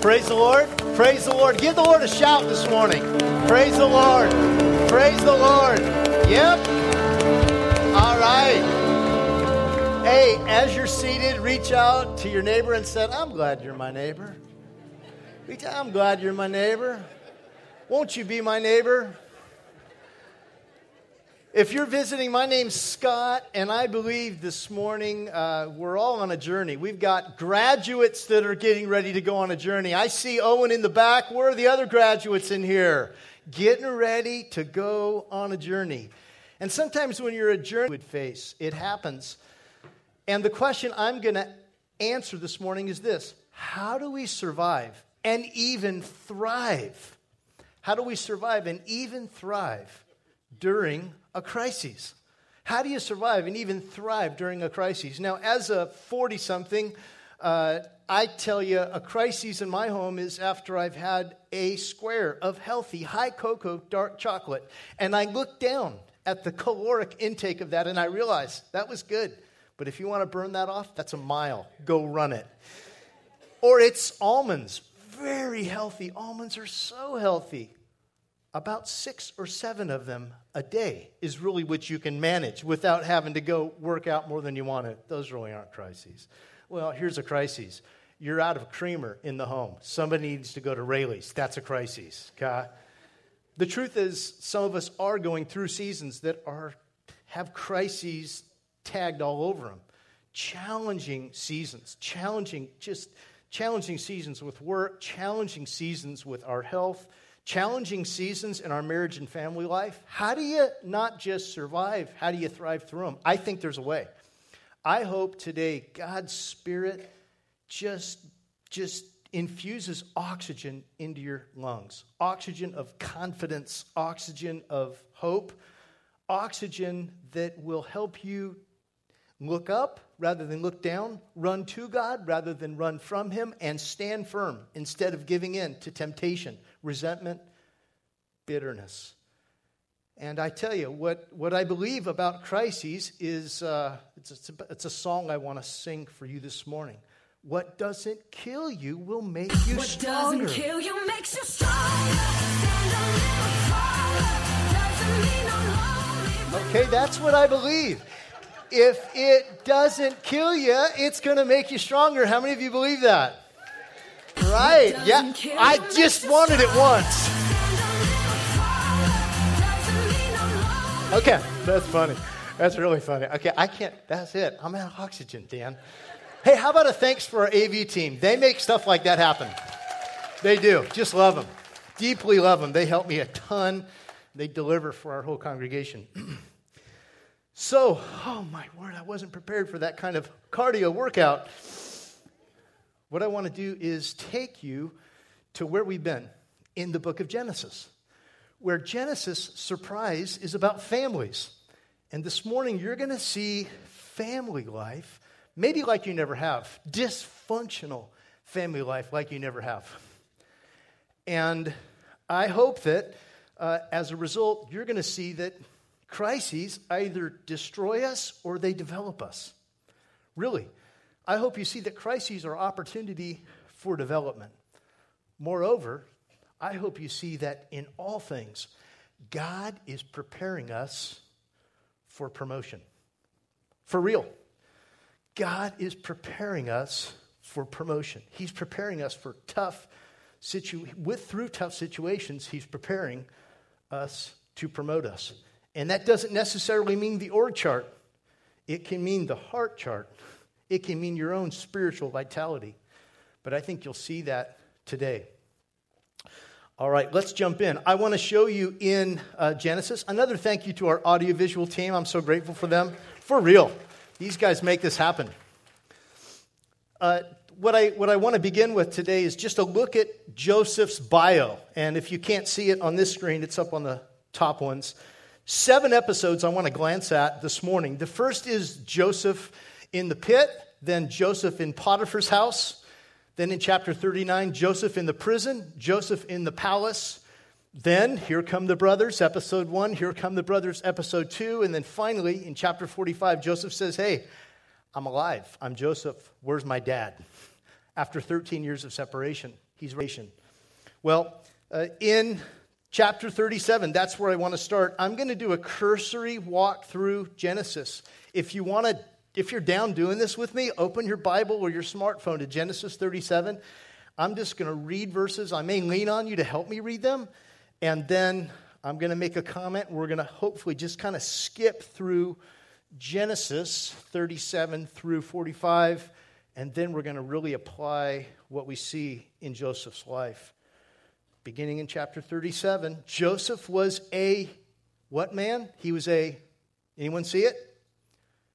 Praise the Lord. Praise the Lord. Give the Lord a shout this morning. Praise the Lord. Praise the Lord. Yep. All right. Hey, as you're seated, reach out to your neighbor and say, I'm glad you're my neighbor. I'm glad you're my neighbor. Won't you be my neighbor? If you're visiting, my name's Scott, and I believe this morning uh, we're all on a journey. We've got graduates that are getting ready to go on a journey. I see Owen in the back. Where are the other graduates in here? Getting ready to go on a journey. And sometimes when you're a journey, would face it happens. And the question I'm going to answer this morning is this: How do we survive and even thrive? How do we survive and even thrive during a crisis. How do you survive and even thrive during a crisis? Now, as a 40 something, uh, I tell you, a crisis in my home is after I've had a square of healthy, high cocoa dark chocolate. And I look down at the caloric intake of that and I realize that was good. But if you want to burn that off, that's a mile. Go run it. Or it's almonds, very healthy. Almonds are so healthy about six or seven of them a day is really what you can manage without having to go work out more than you want to. Those really aren't crises. Well, here's a crisis. You're out of creamer in the home. Somebody needs to go to Raley's. That's a crisis. Okay? The truth is, some of us are going through seasons that are have crises tagged all over them. Challenging seasons, challenging, just challenging seasons with work, challenging seasons with our health, challenging seasons in our marriage and family life, how do you not just survive? How do you thrive through them? I think there's a way. I hope today God's Spirit just, just infuses oxygen into your lungs oxygen of confidence, oxygen of hope, oxygen that will help you look up rather than look down, run to God rather than run from Him, and stand firm instead of giving in to temptation resentment, bitterness. And I tell you, what, what I believe about crises is uh, it's, it's, a, it's a song I want to sing for you this morning. What doesn't kill you will make you what stronger. What doesn't kill you makes you stronger. Okay, that's what I believe. If it doesn't kill you, it's going to make you stronger. How many of you believe that? Right. Yeah. I just wanted it once. Okay. That's funny. That's really funny. Okay. I can't. That's it. I'm out of oxygen, Dan. Hey, how about a thanks for our AV team? They make stuff like that happen. They do. Just love them. Deeply love them. They help me a ton. They deliver for our whole congregation. so, oh my word, I wasn't prepared for that kind of cardio workout. What I want to do is take you to where we've been in the book of Genesis, where Genesis, surprise, is about families. And this morning, you're going to see family life, maybe like you never have, dysfunctional family life like you never have. And I hope that uh, as a result, you're going to see that crises either destroy us or they develop us. Really. I hope you see that crises are opportunity for development. Moreover, I hope you see that in all things, God is preparing us for promotion. For real. God is preparing us for promotion. He's preparing us for tough situ- with through tough situations, he's preparing us to promote us. And that doesn't necessarily mean the org chart. It can mean the heart chart. It can mean your own spiritual vitality. But I think you'll see that today. All right, let's jump in. I want to show you in uh, Genesis. Another thank you to our audiovisual team. I'm so grateful for them. For real. These guys make this happen. Uh, what I, what I want to begin with today is just a look at Joseph's bio. And if you can't see it on this screen, it's up on the top ones. Seven episodes I want to glance at this morning. The first is Joseph in the pit, then Joseph in Potiphar's house, then in chapter 39, Joseph in the prison, Joseph in the palace, then here come the brothers, episode one. Here come the brothers, episode two. And then finally, in chapter 45, Joseph says, Hey, I'm alive. I'm Joseph. Where's my dad? After 13 years of separation, he's ration. Well, uh, in chapter 37, that's where I want to start. I'm going to do a cursory walk through Genesis. If you want to, if you're down doing this with me, open your Bible or your smartphone to Genesis 37. I'm just going to read verses. I may lean on you to help me read them. And then I'm going to make a comment. We're going to hopefully just kind of skip through Genesis 37 through 45. And then we're going to really apply what we see in Joseph's life. Beginning in chapter 37, Joseph was a what man? He was a, anyone see it?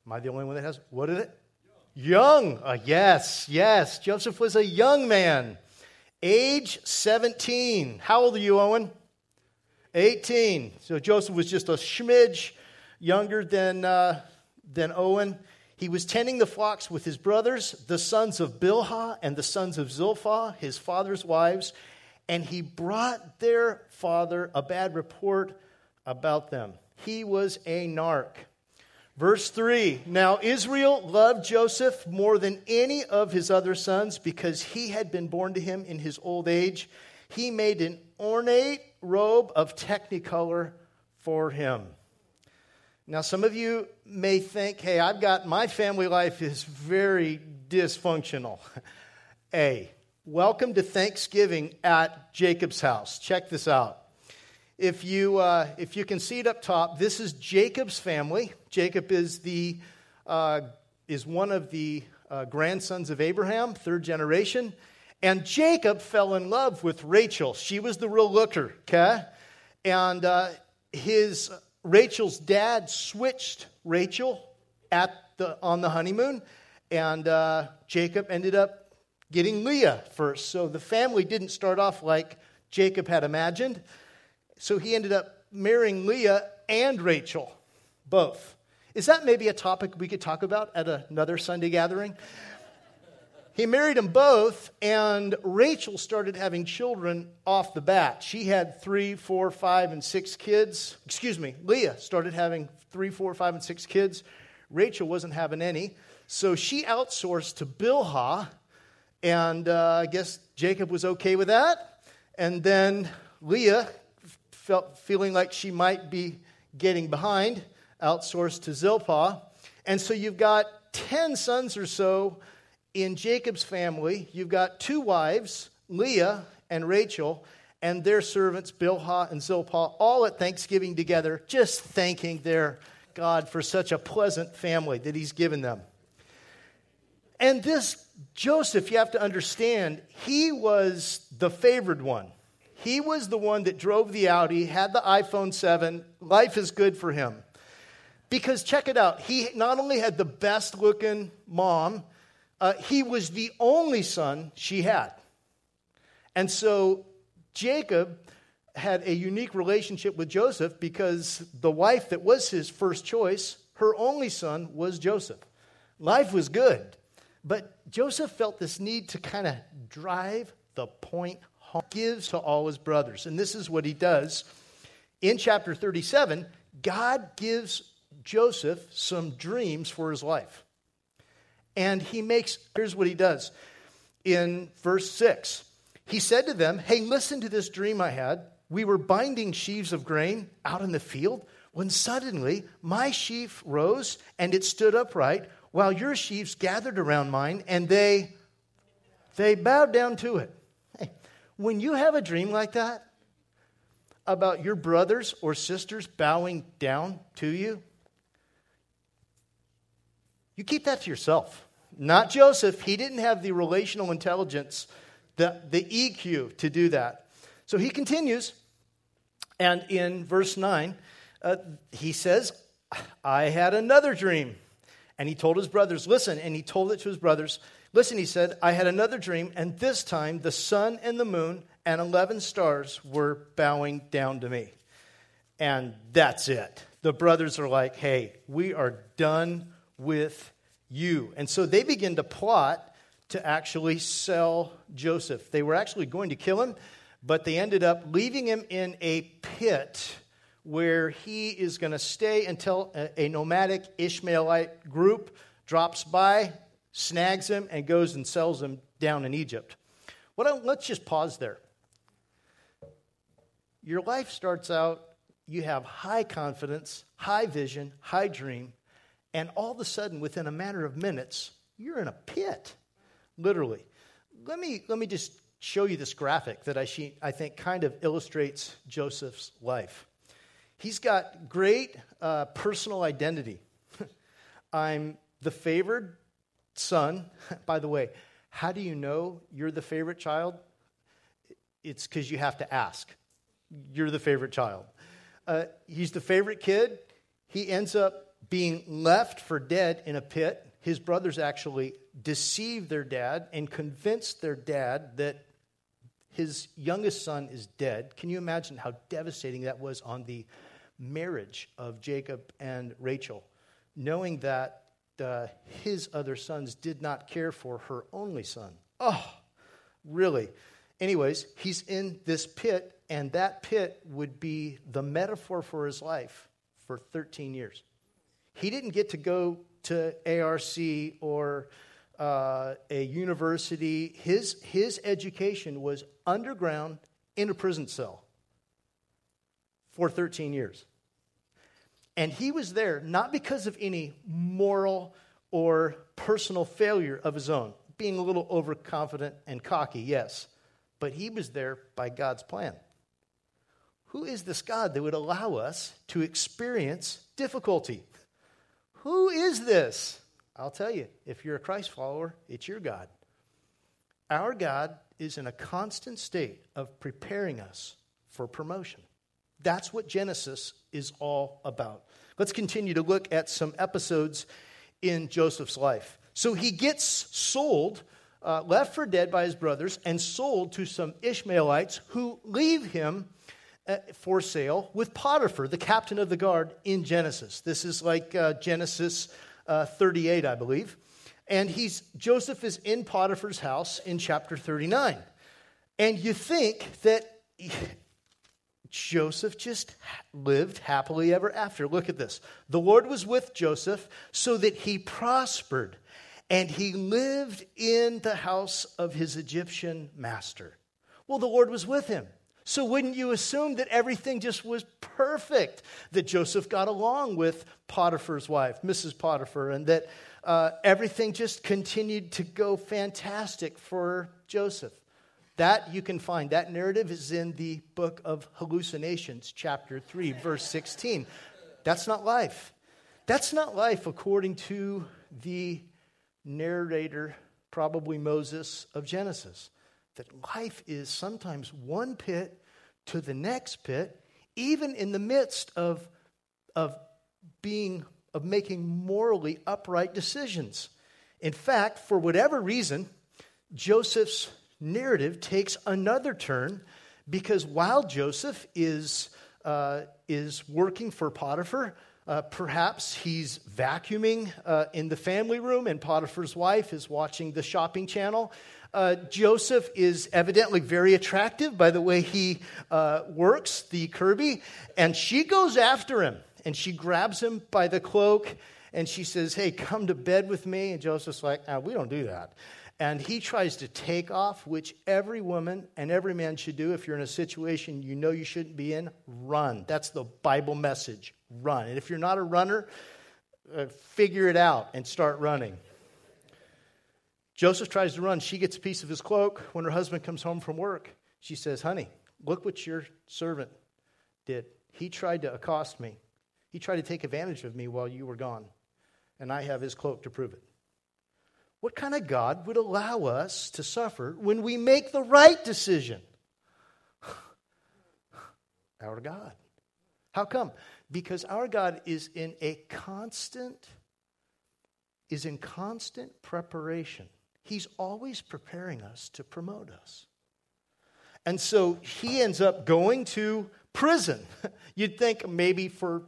Am I the only one that has, what is it? Young. Uh, yes, yes. Joseph was a young man. Age 17. How old are you, Owen? 18. So Joseph was just a schmidge younger than, uh, than Owen. He was tending the flocks with his brothers, the sons of Bilhah and the sons of Zilpah, his father's wives, and he brought their father a bad report about them. He was a narc. Verse 3 Now Israel loved Joseph more than any of his other sons because he had been born to him in his old age. He made an ornate robe of technicolor for him. Now, some of you may think, hey, I've got my family life is very dysfunctional. A, welcome to Thanksgiving at Jacob's house. Check this out. If you, uh, if you can see it up top, this is Jacob's family. Jacob is, the, uh, is one of the uh, grandsons of Abraham, third generation. And Jacob fell in love with Rachel. She was the real looker, okay? And uh, his Rachel's dad switched Rachel at the, on the honeymoon, and uh, Jacob ended up getting Leah first. So the family didn't start off like Jacob had imagined. So he ended up marrying Leah and Rachel, both. Is that maybe a topic we could talk about at another Sunday gathering? He married them both, and Rachel started having children off the bat. She had three, four, five, and six kids. Excuse me, Leah started having three, four, five, and six kids. Rachel wasn't having any. So she outsourced to Bilhah, and uh, I guess Jacob was okay with that. And then Leah felt feeling like she might be getting behind, outsourced to Zilpah. And so you've got 10 sons or so in Jacob's family, you've got two wives, Leah and Rachel, and their servants, Bilhah and Zilpah, all at Thanksgiving together, just thanking their God for such a pleasant family that He's given them. And this Joseph, you have to understand, he was the favored one. He was the one that drove the Audi, had the iPhone 7. Life is good for him. Because check it out, he not only had the best looking mom, uh, he was the only son she had. And so Jacob had a unique relationship with Joseph because the wife that was his first choice, her only son was Joseph. Life was good, but Joseph felt this need to kind of drive the point home. Gives to all his brothers. And this is what he does. In chapter 37, God gives Joseph some dreams for his life. And he makes, here's what he does in verse 6. He said to them, Hey, listen to this dream I had. We were binding sheaves of grain out in the field when suddenly my sheaf rose and it stood upright while your sheaves gathered around mine and they they bowed down to it. Hey, when you have a dream like that about your brothers or sisters bowing down to you, you keep that to yourself. Not Joseph. He didn't have the relational intelligence, the, the EQ to do that. So he continues, and in verse 9, uh, he says, I had another dream. And he told his brothers, Listen, and he told it to his brothers. Listen, he said, I had another dream, and this time the sun and the moon and 11 stars were bowing down to me. And that's it. The brothers are like, Hey, we are done with you. And so they begin to plot to actually sell Joseph. They were actually going to kill him, but they ended up leaving him in a pit where he is going to stay until a, nomadic Ishmaelite group drops by, snags him, and goes and sells him down in Egypt. What, let's just pause there. Your life starts out, you have high confidence, high vision, high dream, and all of a sudden, within a matter of minutes, you're in a pit, literally. Let me, let me just show you this graphic that I, she, I think kind of illustrates Joseph's life. He's got great uh, personal identity. I'm the favored son. By the way, how do you know you're the favorite child? It's because you have to ask. You're the favorite child. Uh, he's the favorite kid. He ends up being left for dead in a pit. His brothers actually deceive their dad and convince their dad that his youngest son is dead. Can you imagine how devastating that was on the marriage of Jacob and Rachel, knowing that uh, his other sons did not care for her only son? Oh, really? Anyways, he's in this pit, and that pit would be the metaphor for his life for 13 years. He didn't get to go to ARC or uh, a university. His, his education was underground in a prison cell for 13 years. And he was there not because of any moral or personal failure of his own, being a little overconfident and cocky, yes, but he was there by God's plan. Who is this God that would allow us to experience difficulty? Who is this? I'll tell you, if you're a Christ follower, it's your God. Our God is in a constant state of preparing us for promotion. That's what Genesis is all about. Let's continue to look at some episodes in Joseph's life. So he gets sold, uh, left for dead by his brothers, and sold to some Ishmaelites who leave him uh, for sale with Potiphar, the captain of the guard in Genesis. This is like uh, Genesis uh, 38, I believe. And he's, Joseph is in Potiphar's house in chapter 39. And you think that Joseph just lived happily ever after. Look at this. The Lord was with Joseph so that he prospered, and he lived in the house of his Egyptian master. Well, the Lord was with him. So, wouldn't you assume that everything just was perfect? That Joseph got along with Potiphar's wife, Mrs. Potiphar, and that uh, everything just continued to go fantastic for Joseph. That you can find. That narrative is in the book of Hallucinations, chapter 3, verse 16. That's not life. That's not life according to the narrator, probably Moses of Genesis that life is sometimes one pit to the next pit, even in the midst of, of being of making morally upright decisions. In fact, for whatever reason, Joseph's narrative takes another turn because while Joseph is, uh, is working for Potiphar, uh, perhaps he's vacuuming uh, in the family room and Potiphar's wife is watching the shopping channel. Uh, Joseph is evidently very attractive by the way he uh, works the Kirby, and she goes after him and she grabs him by the cloak and she says, Hey, come to bed with me. And Joseph's like, We don't do that. And he tries to take off, which every woman and every man should do if you're in a situation you know you shouldn't be in. Run. That's the Bible message. Run. And if you're not a runner, uh, figure it out and start running. Joseph tries to run. She gets a piece of his cloak. When her husband comes home from work, she says, Honey, look what your servant did. He tried to accost me, he tried to take advantage of me while you were gone. And I have his cloak to prove it. What kind of God would allow us to suffer when we make the right decision? Our God. How come? Because our God is in a constant is in constant preparation He's always preparing us to promote us. And so he ends up going to prison. You'd think maybe for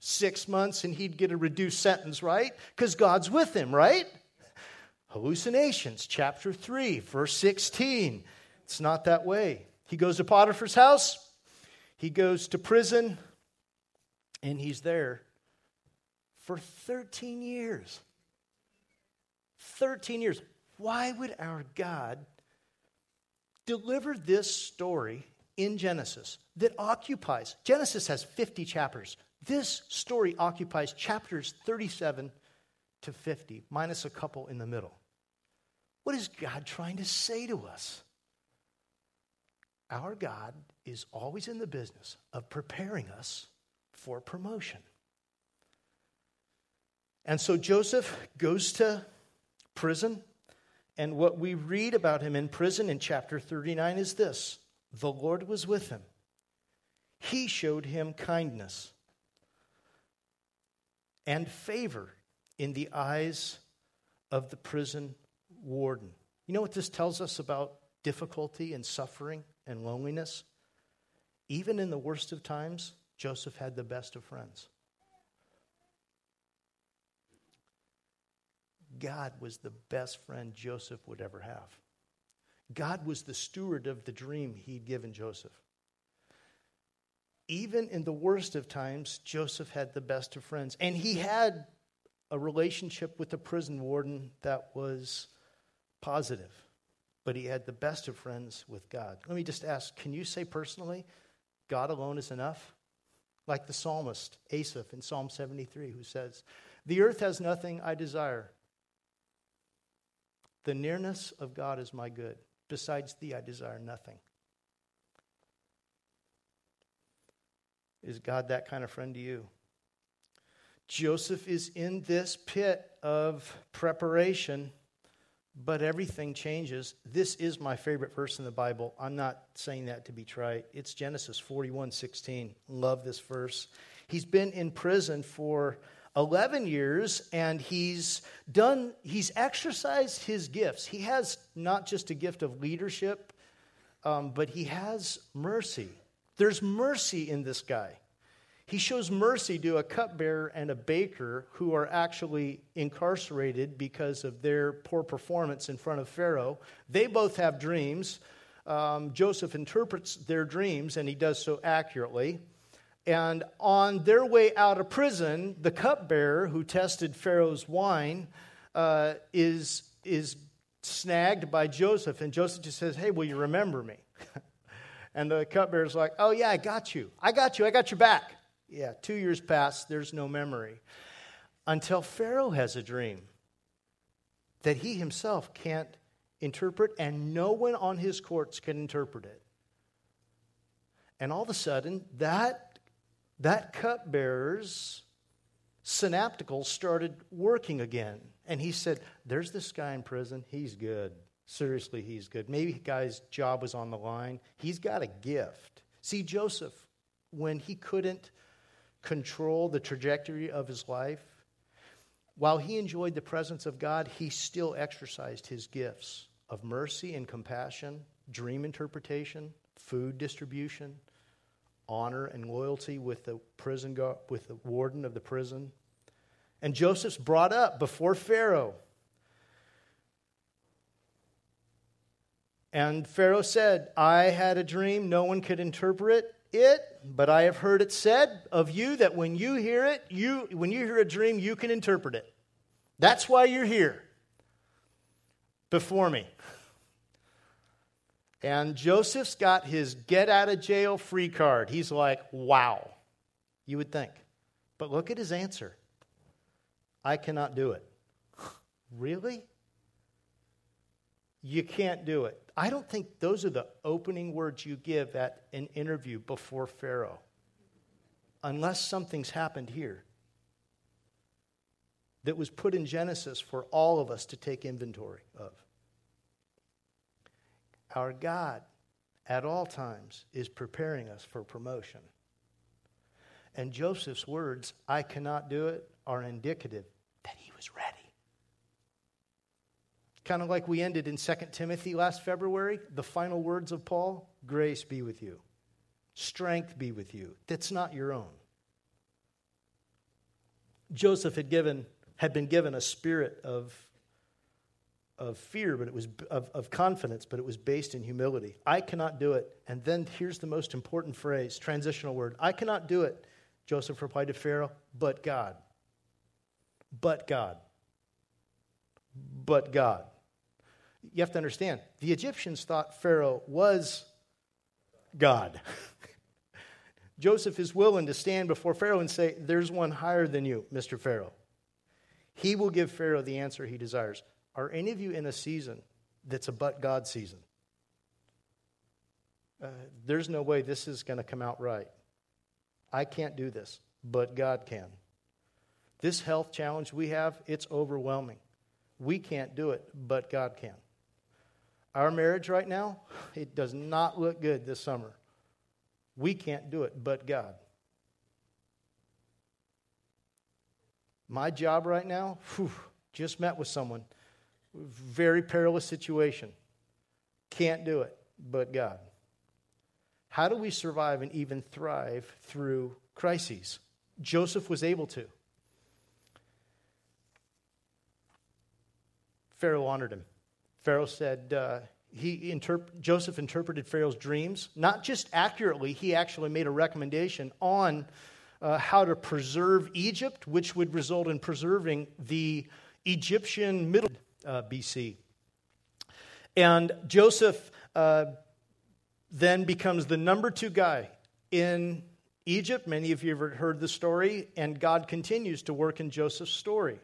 six months and he'd get a reduced sentence, right? Because God's with him, right? Hallucinations, chapter 3, verse 16. It's not that way. He goes to Potiphar's house, he goes to prison, and he's there for 13 years. 13 years. Why would our God deliver this story in Genesis that occupies, Genesis has 50 chapters. This story occupies chapters 37 to 50, minus a couple in the middle. What is God trying to say to us? Our God is always in the business of preparing us for promotion. And so Joseph goes to prison, and what we read about him in prison in chapter 39 is this the Lord was with him, he showed him kindness and favor in the eyes of the prison warden. You know what this tells us about difficulty and suffering and loneliness? Even in the worst of times, Joseph had the best of friends. God was the best friend Joseph would ever have. God was the steward of the dream he'd given Joseph. Even in the worst of times, Joseph had the best of friends. And he had a relationship with the prison warden that was positive, but he had the best of friends with God. Let me just ask can you say personally, God alone is enough? Like the psalmist Asaph in Psalm 73, who says, The earth has nothing I desire. The nearness of God is my good. Besides thee, I desire nothing. Is God that kind of friend to you? Joseph is in this pit of preparation, but everything changes. This is my favorite verse in the Bible. I'm not saying that to be trite. It's Genesis 41 16. Love this verse. He's been in prison for 11 years and he's done he's exercised his gifts. He has not just a gift of leadership um, but he has mercy. There's mercy in this guy. He shows mercy to a cupbearer and a baker who are actually incarcerated because of their poor performance in front of pharaoh. They both have dreams. Um, joseph interprets their dreams and he does so accurately and on their way out of prison, the cupbearer who tested Pharaoh's wine uh, is, is snagged by Joseph. And Joseph just says, Hey, will you remember me? and the cupbearer's like, Oh, yeah, I got you. I got you. I got your back. Yeah, two years pass, there's no memory. Until Pharaoh has a dream that he himself can't interpret, and no one on his courts can interpret it. And all of a sudden, that that cupbearer's synapticals started working again. And he said, There's this guy in prison. He's good. Seriously, he's good. Maybe the guy's job was on the line. He's got a gift. See, Joseph, when he couldn't control the trajectory of his life, while he enjoyed the presence of God, he still exercised his gifts of mercy and compassion, dream interpretation, food distribution, honor and loyalty with the prison guard, with the warden of the prison. And Joseph's brought up before Pharaoh. And Pharaoh said, I had a dream, no one could interpret it, but I have heard it said of you that when you hear it, you when you hear a dream, you can interpret it. That's why you're here before me. And Joseph's got his get out of jail free card. He's like, wow, you would think. But look at his answer I cannot do it. really? You can't do it. I don't think those are the opening words you give at an interview before Pharaoh, unless something's happened here that was put in Genesis for all of us to take inventory of. Our God, at all times, is preparing us for promotion. And Joseph's words, I cannot do it, are indicative that he was ready. Kind of like we ended in 2 Timothy last February, the final words of Paul grace be with you, strength be with you. That's not your own. Joseph had, given, had been given a spirit of of fear, but it was of, of confidence, but it was based in humility. I cannot do it. And then here's the most important phrase, transitional word. I cannot do it, Joseph replied to Pharaoh, but God. But God. But God. You have to understand, the Egyptians thought Pharaoh was God. Joseph is willing to stand before Pharaoh and say, There's one higher than you, Mr. Pharaoh. He will give Pharaoh the answer he desires. Are any of you in a season that's a but God season? Uh, there's no way this is going to come out right. I can't do this, but God can. This health challenge we have, it's overwhelming. We can't do it, but God can. Our marriage right now, it does not look good this summer. We can't do it, but God. My job right now, whew, just met with someone very perilous situation. Can't do it, but God. How do we survive and even thrive through crises? Joseph was able to. Pharaoh honored him. Pharaoh said, uh, he interp- Joseph interpreted Pharaoh's dreams, not just accurately, he actually made a recommendation on uh, how to preserve Egypt, which would result in preserving the Egyptian middle uh, BC. And Joseph uh, then becomes the number two guy in Egypt. Many of you have heard the story, and God continues to work in Joseph's story.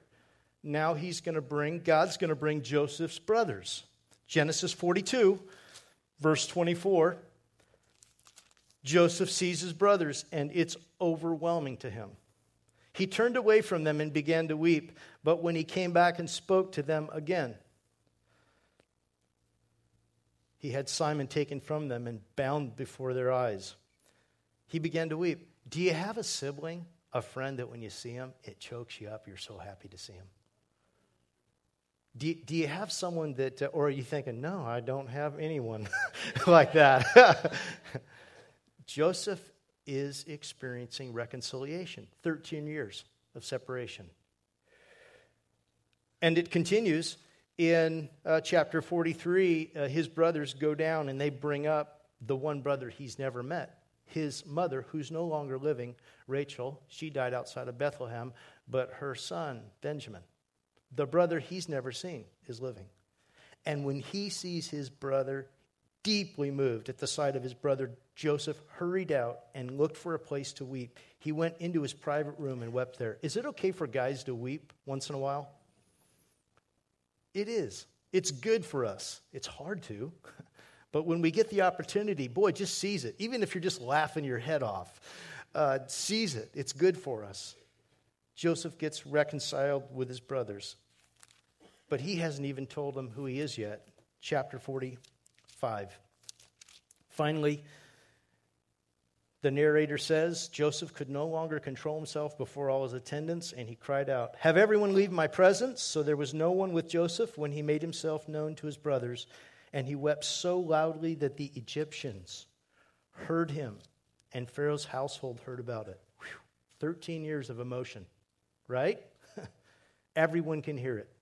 Now he's going to bring, God's going to bring Joseph's brothers. Genesis 42, verse 24. Joseph sees his brothers, and it's overwhelming to him. He turned away from them and began to weep, but when he came back and spoke to them again, he had Simon taken from them and bound before their eyes. He began to weep. Do you have a sibling, a friend that when you see him, it chokes you up? You're so happy to see him. Do you, do you have someone that, uh, or are you thinking, no, I don't have anyone like that? Joseph is experiencing reconciliation 13 years of separation. And it continues in uh, chapter 43. Uh, his brothers go down and they bring up the one brother he's never met. His mother, who's no longer living, Rachel, she died outside of Bethlehem, but her son, Benjamin, the brother he's never seen, is living. And when he sees his brother, deeply moved at the sight of his brother Joseph, hurried out and looked for a place to weep. He went into his private room and wept there. Is it okay for guys to weep once in a while? It is. It's good for us. It's hard to. But when we get the opportunity, boy, just seize it. Even if you're just laughing your head off, uh, seize it. It's good for us. Joseph gets reconciled with his brothers, but he hasn't even told them who he is yet. Chapter 45. Finally, the narrator says Joseph could no longer control himself before all his attendants, and he cried out, Have everyone leave my presence? So there was no one with Joseph when he made himself known to his brothers, and he wept so loudly that the Egyptians heard him, and Pharaoh's household heard about it. Whew. 13 years of emotion, right? Everyone can hear it.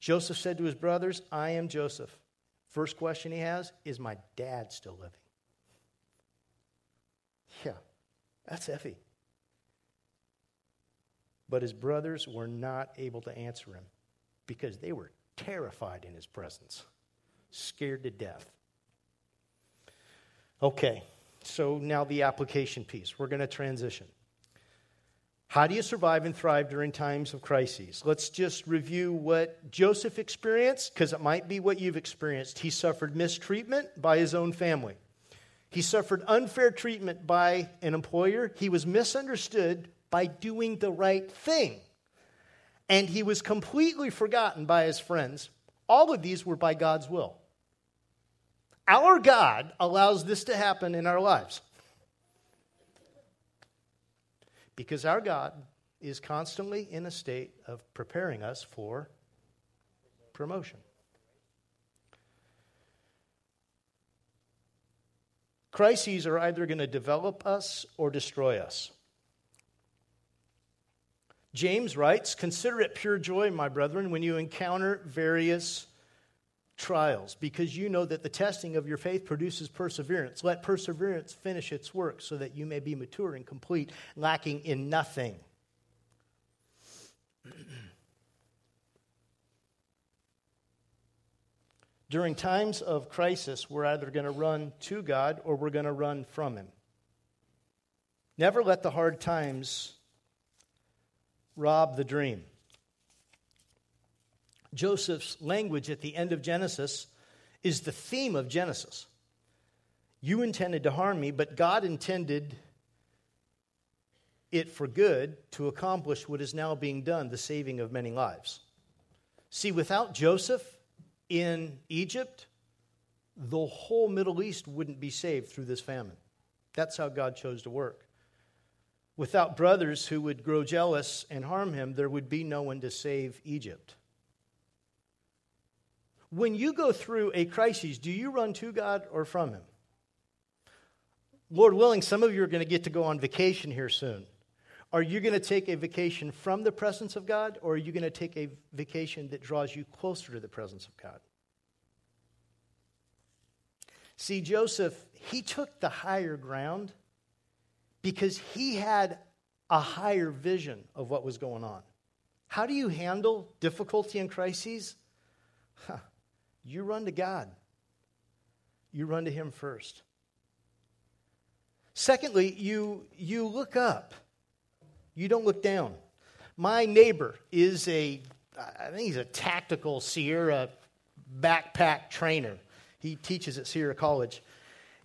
Joseph said to his brothers, I am Joseph. First question he has is my dad still living? Yeah, that's Effie. But his brothers were not able to answer him because they were terrified in his presence, scared to death. Okay, so now the application piece. We're going to transition. How do you survive and thrive during times of crises? Let's just review what Joseph experienced, because it might be what you've experienced. He suffered mistreatment by his own family. He suffered unfair treatment by an employer. He was misunderstood by doing the right thing. And he was completely forgotten by his friends. All of these were by God's will. Our God allows this to happen in our lives. Because our God is constantly in a state of preparing us for promotion. Crises are either going to develop us or destroy us. James writes, Consider it pure joy, my brethren, when you encounter various trials, because you know that the testing of your faith produces perseverance. Let perseverance finish its work, so that you may be mature and complete, lacking in nothing. During times of crisis, we're either going to run to God or we're going to run from Him. Never let the hard times rob the dream. Joseph's language at the end of Genesis is the theme of Genesis. You intended to harm me, but God intended it for good to accomplish what is now being done, the saving of many lives. See, without Joseph, in Egypt, the whole Middle East wouldn't be saved through this famine. That's how God chose to work. Without brothers who would grow jealous and harm him, there would be no one to save Egypt. When you go through a crisis, do you run to God or from Him? Lord willing, some of you are going to get to go on vacation here soon. Are you going to take a vacation from the presence of God, or are you going to take a vacation that draws you closer to the presence of God? See, Joseph, he took the higher ground because he had a higher vision of what was going on. How do you handle difficulty and crises? Huh. You run to God, you run to Him first. Secondly, you, you look up. You don't look down. My neighbor is a, I think he's a tactical Sierra backpack trainer. He teaches at Sierra College.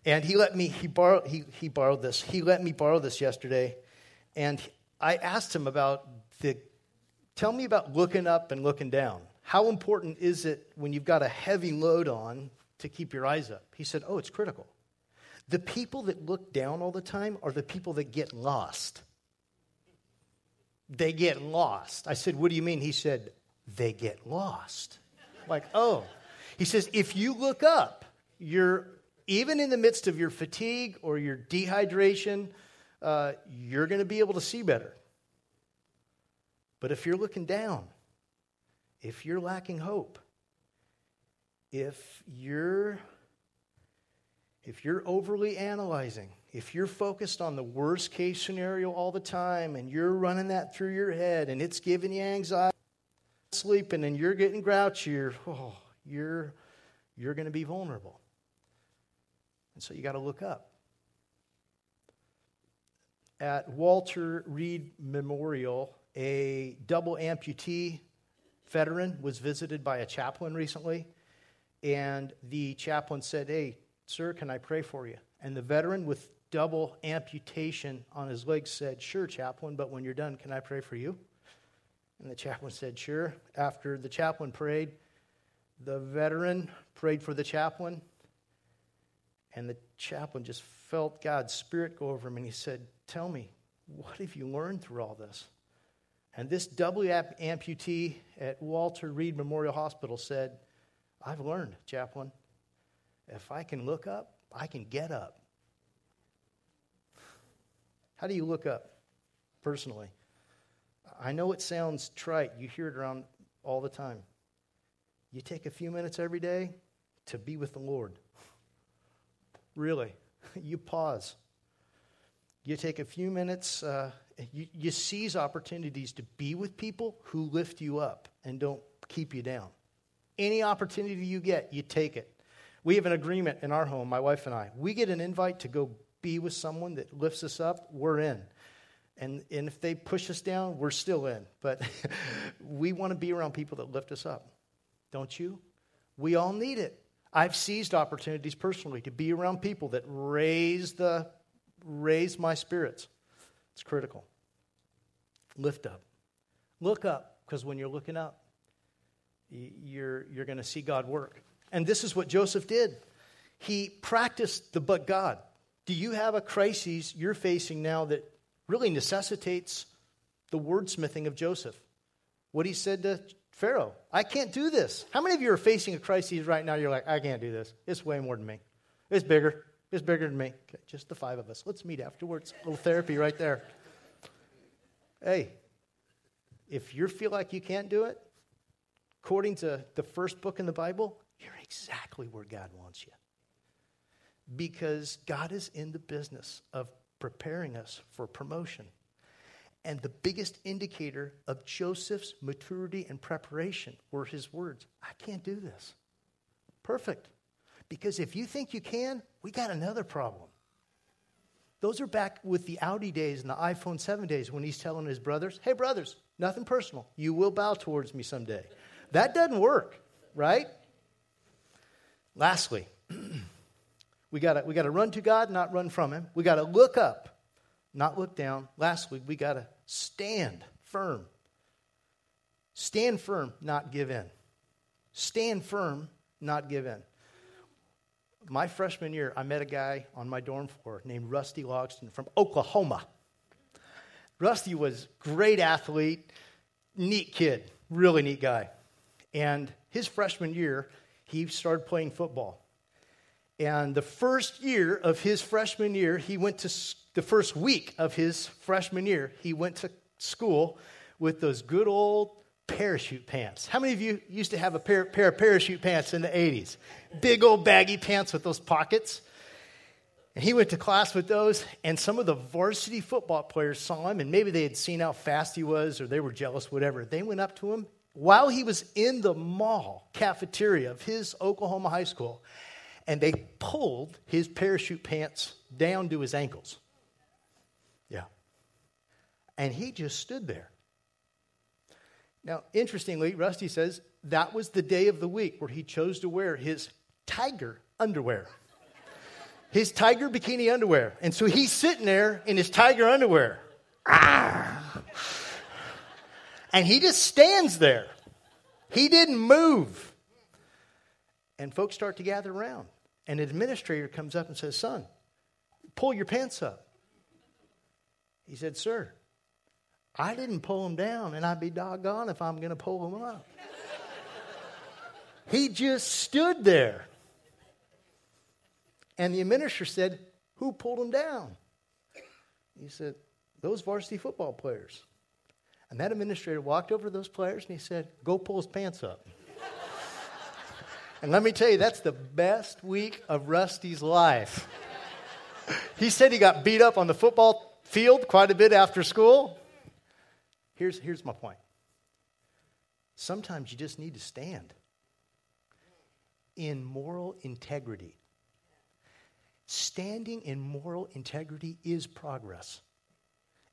And he let me, he borrowed, he, he borrowed this. He let me borrow this yesterday. And I asked him about the, tell me about looking up and looking down. How important is it when you've got a heavy load on to keep your eyes up? He said, Oh, it's critical. The people that look down all the time are the people that get lost they get lost. I said, What do you mean? He said, They get lost. Like, oh. He says, If you look up, you're even in the midst of your fatigue or your dehydration, uh, you're going to be able to see better. But if you're looking down, if you're lacking hope, if you're if you're overly analyzing, if you're focused on the worst case scenario all the time and you're running that through your head and it's giving you anxiety, sleeping and you're getting grouchy, oh, you're, you're going to be vulnerable. And so you got to look up. At Walter Reed Memorial, a double amputee veteran was visited by a chaplain recently. And the chaplain said, Hey, Sir, can I pray for you? And the veteran with double amputation on his leg said, Sure, chaplain, but when you're done, can I pray for you? And the chaplain said, Sure. After the chaplain prayed, the veteran prayed for the chaplain. And the chaplain just felt God's Spirit go over him and he said, Tell me, what have you learned through all this? And this double amputee at Walter Reed Memorial Hospital said, I've learned, chaplain, if I can look up, I can get up. How do you look up personally? I know it sounds trite. You hear it around all the time. You take a few minutes every day to be with the Lord. Really. You pause. You take a few minutes, uh, you, you seize opportunities to be with people who lift you up and don't keep you down. Any opportunity you get, you take it. We have an agreement in our home, my wife and I. We get an invite to go be with someone that lifts us up, we're in. And, and if they push us down, we're still in. But we want to be around people that lift us up. Don't you? We all need it. I've seized opportunities personally to be around people that raise the raise my spirits. It's critical. Lift up. Look up, because when you're looking up, you're, you're going to see God work. And this is what Joseph did. He practiced the but God. Do you have a crisis you're facing now that really necessitates the wordsmithing of Joseph? What he said to Pharaoh, I can't do this. How many of you are facing a crisis right now? You're like, I can't do this. It's way more than me. It's bigger. It's bigger than me. Okay, just the five of us. Let's meet afterwards. A little therapy right there. Hey, if you feel like you can't do it, according to the first book in the Bible, you're exactly where God wants you. Because God is in the business of preparing us for promotion. And the biggest indicator of Joseph's maturity and preparation were his words I can't do this. Perfect. Because if you think you can, we got another problem. Those are back with the Audi days and the iPhone 7 days when he's telling his brothers, hey, brothers, nothing personal. You will bow towards me someday. That doesn't work, right? Lastly, we got we to run to God, not run from Him. We got to look up, not look down. Lastly, we got to stand firm. Stand firm, not give in. Stand firm, not give in my freshman year, I met a guy on my dorm floor named Rusty Logston from Oklahoma. Rusty was great athlete, neat kid, really neat guy. And his freshman year, he started playing football. And the first year of his freshman year, he went to the first week of his freshman year, he went to school with those good old parachute pants. How many of you used to have a pair, pair of parachute pants in the 80s? Big old baggy pants with those pockets. And he went to class with those, and some of the varsity football players saw him, and maybe they had seen how fast he was, or they were jealous, whatever. They went up to him while he was in the mall cafeteria of his Oklahoma high school, and they pulled his parachute pants down to his ankles. Yeah. And he just stood there. Now, interestingly, Rusty says that was the day of the week where he chose to wear his tiger underwear. His tiger bikini underwear. And so he's sitting there in his tiger underwear. Ah. And he just stands there. He didn't move. And folks start to gather around. And an administrator comes up and says, Son, pull your pants up. He said, Sir, I didn't pull him down, and I'd be doggone if I'm going to pull him up. he just stood there. And the administrator said, Who pulled him down? He said, Those varsity football players. And that administrator walked over to those players and he said, Go pull his pants up. and let me tell you, that's the best week of Rusty's life. he said he got beat up on the football field quite a bit after school. Here's, here's my point. Sometimes you just need to stand in moral integrity. Standing in moral integrity is progress.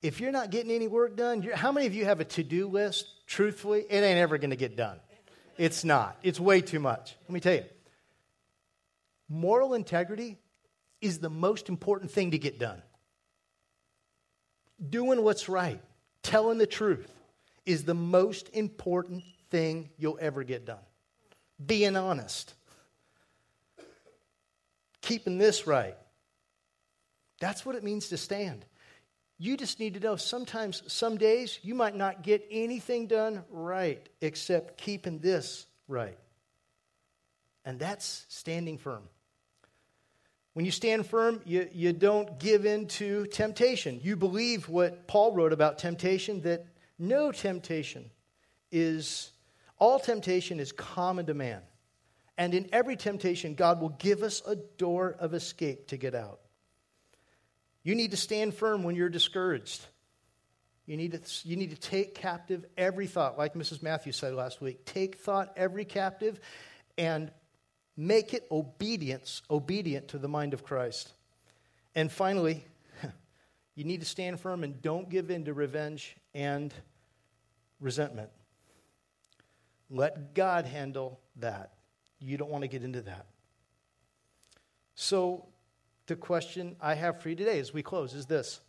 If you're not getting any work done, how many of you have a to do list? Truthfully, it ain't ever going to get done. It's not. It's way too much. Let me tell you moral integrity is the most important thing to get done. Doing what's right telling the truth is the most important thing you'll ever get done. Being honest, keeping this right. That's what it means to stand. You just need to know sometimes, some days, you might not get anything done right except keeping this right. And that's standing firm. When you stand firm, you, you don't give in to temptation. You believe what Paul wrote about temptation that no temptation is, all temptation is common to man. And in every temptation, God will give us a door of escape to get out. You need to stand firm when you're discouraged. You need, to, you need to take captive every thought, like Mrs. Matthews said last week. Take thought every captive and Make it obedience, obedient to the mind of Christ. And finally, you need to stand firm and don't give in to revenge and resentment. Let God handle that. You don't want to get into that. So, the question I have for you today as we close is this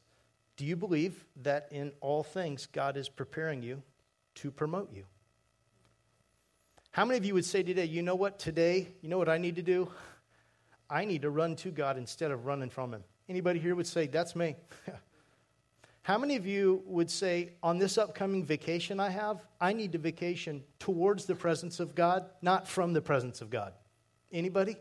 Do you believe that in all things God is preparing you to promote you? How many of you would say today, you know what, today, you know what I need to do? I need to run to God instead of running from Him. Anybody here would say, that's me. How many of you would say, on this upcoming vacation I have, I need to vacation towards the presence of God, not from the presence of God? Anybody?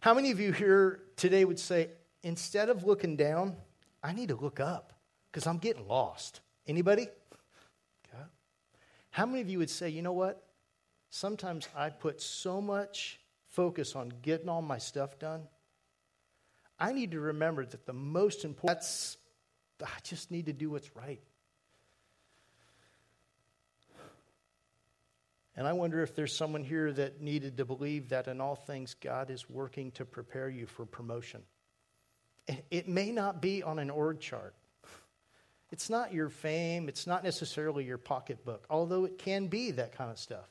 How many of you here today would say, instead of looking down, I need to look up because I'm getting lost? Anybody? How many of you would say, you know what? Sometimes I put so much focus on getting all my stuff done. I need to remember that the most important, that's, I just need to do what's right. And I wonder if there's someone here that needed to believe that in all things God is working to prepare you for promotion. It may not be on an org chart. It's not your fame, it's not necessarily your pocketbook, although it can be that kind of stuff.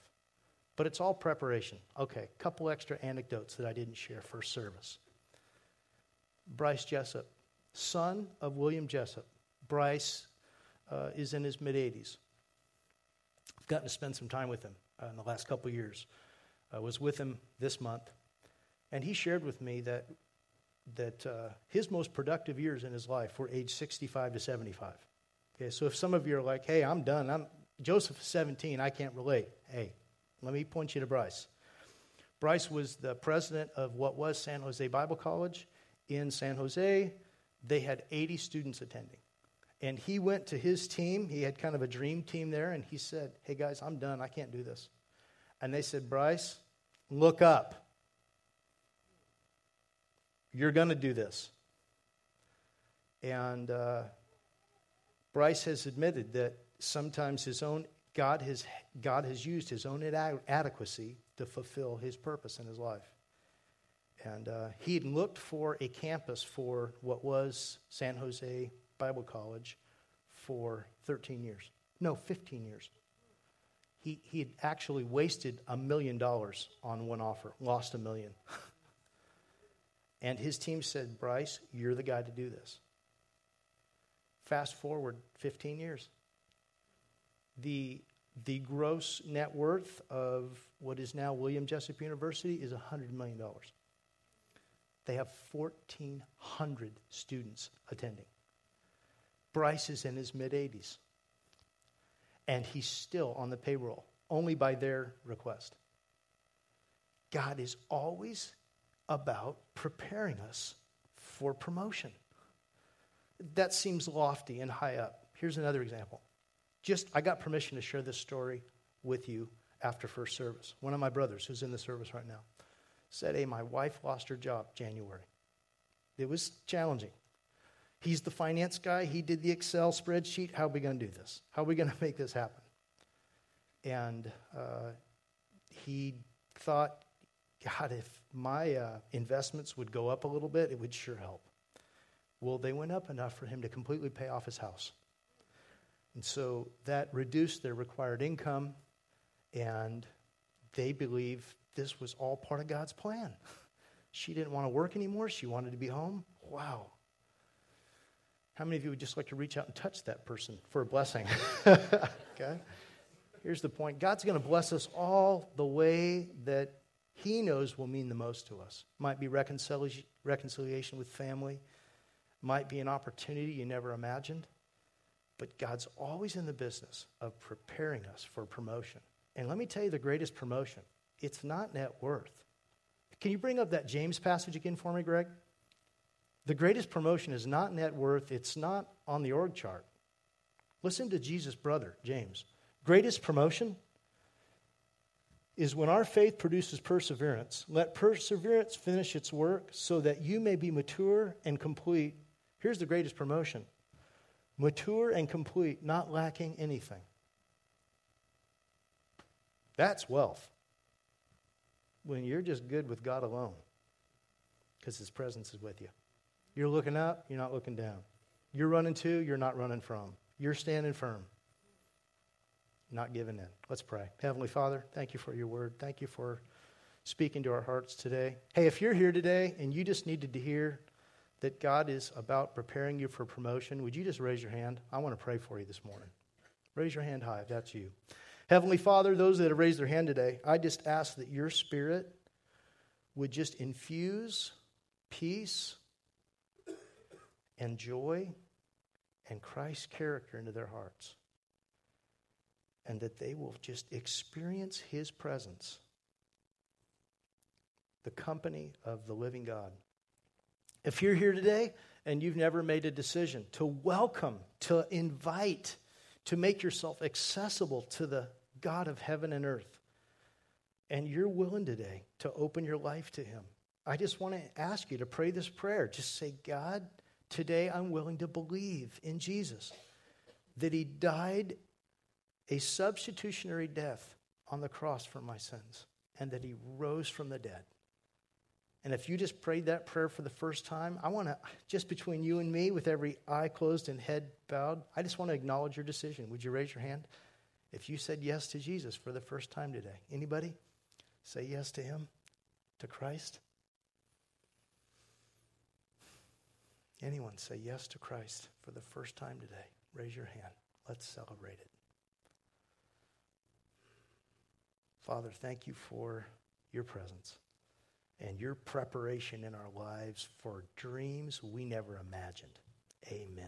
But it's all preparation. Okay, a couple extra anecdotes that I didn't share first service. Bryce Jessup, son of William Jessup. Bryce uh, is in his mid 80s. I've gotten to spend some time with him uh, in the last couple years. I was with him this month, and he shared with me that that uh, his most productive years in his life were age 65 to 75. Okay, so if some of you are like, "Hey, I'm done. I'm Joseph 17. I can't relate." Hey, let me point you to Bryce. Bryce was the president of what was San Jose Bible College in San Jose. They had 80 students attending. And he went to his team. He had kind of a dream team there, and he said, Hey guys, I'm done. I can't do this. And they said, Bryce, look up. You're going to do this. And uh, Bryce has admitted that sometimes his own God has, God has used his own inadequacy to fulfill his purpose in his life. And uh, he had looked for a campus for what was San Jose Bible College for 13 years. No, 15 years. He, he had actually wasted a million dollars on one offer, lost a million. and his team said, Bryce, you're the guy to do this. Fast forward 15 years. The, the gross net worth of what is now William Jessup University is $100 million. They have 1,400 students attending. Bryce is in his mid 80s, and he's still on the payroll, only by their request. God is always about preparing us for promotion. That seems lofty and high up. Here's another example. Just, I got permission to share this story with you after first service. One of my brothers, who's in the service right now, said, Hey, my wife lost her job January. It was challenging. He's the finance guy. He did the Excel spreadsheet. How are we going to do this? How are we going to make this happen? And uh, he thought, God, if my uh, investments would go up a little bit, it would sure help. Well, they went up enough for him to completely pay off his house. And so that reduced their required income, and they believe this was all part of God's plan. She didn't want to work anymore. She wanted to be home. Wow. How many of you would just like to reach out and touch that person for a blessing? okay? Here's the point God's going to bless us all the way that He knows will mean the most to us. Might be reconciliation, reconciliation with family, might be an opportunity you never imagined. But God's always in the business of preparing us for promotion. And let me tell you the greatest promotion it's not net worth. Can you bring up that James passage again for me, Greg? The greatest promotion is not net worth, it's not on the org chart. Listen to Jesus' brother, James. Greatest promotion is when our faith produces perseverance. Let perseverance finish its work so that you may be mature and complete. Here's the greatest promotion mature and complete, not lacking anything. That's wealth. When you're just good with God alone, because His presence is with you. You're looking up, you're not looking down. You're running to, you're not running from. You're standing firm, not giving in. Let's pray. Heavenly Father, thank you for your word. Thank you for speaking to our hearts today. Hey, if you're here today and you just needed to hear that God is about preparing you for promotion, would you just raise your hand? I want to pray for you this morning. Raise your hand high if that's you. Heavenly Father, those that have raised their hand today, I just ask that your spirit would just infuse peace and joy and Christ's character into their hearts. And that they will just experience his presence, the company of the living God. If you're here today and you've never made a decision to welcome, to invite, to make yourself accessible to the God of heaven and earth, and you're willing today to open your life to Him, I just want to ask you to pray this prayer. Just say, God, today I'm willing to believe in Jesus, that He died a substitutionary death on the cross for my sins, and that He rose from the dead. And if you just prayed that prayer for the first time, I want to, just between you and me, with every eye closed and head bowed, I just want to acknowledge your decision. Would you raise your hand? If you said yes to Jesus for the first time today, anybody say yes to Him, to Christ? Anyone say yes to Christ for the first time today? Raise your hand. Let's celebrate it. Father, thank you for your presence and your preparation in our lives for dreams we never imagined. Amen.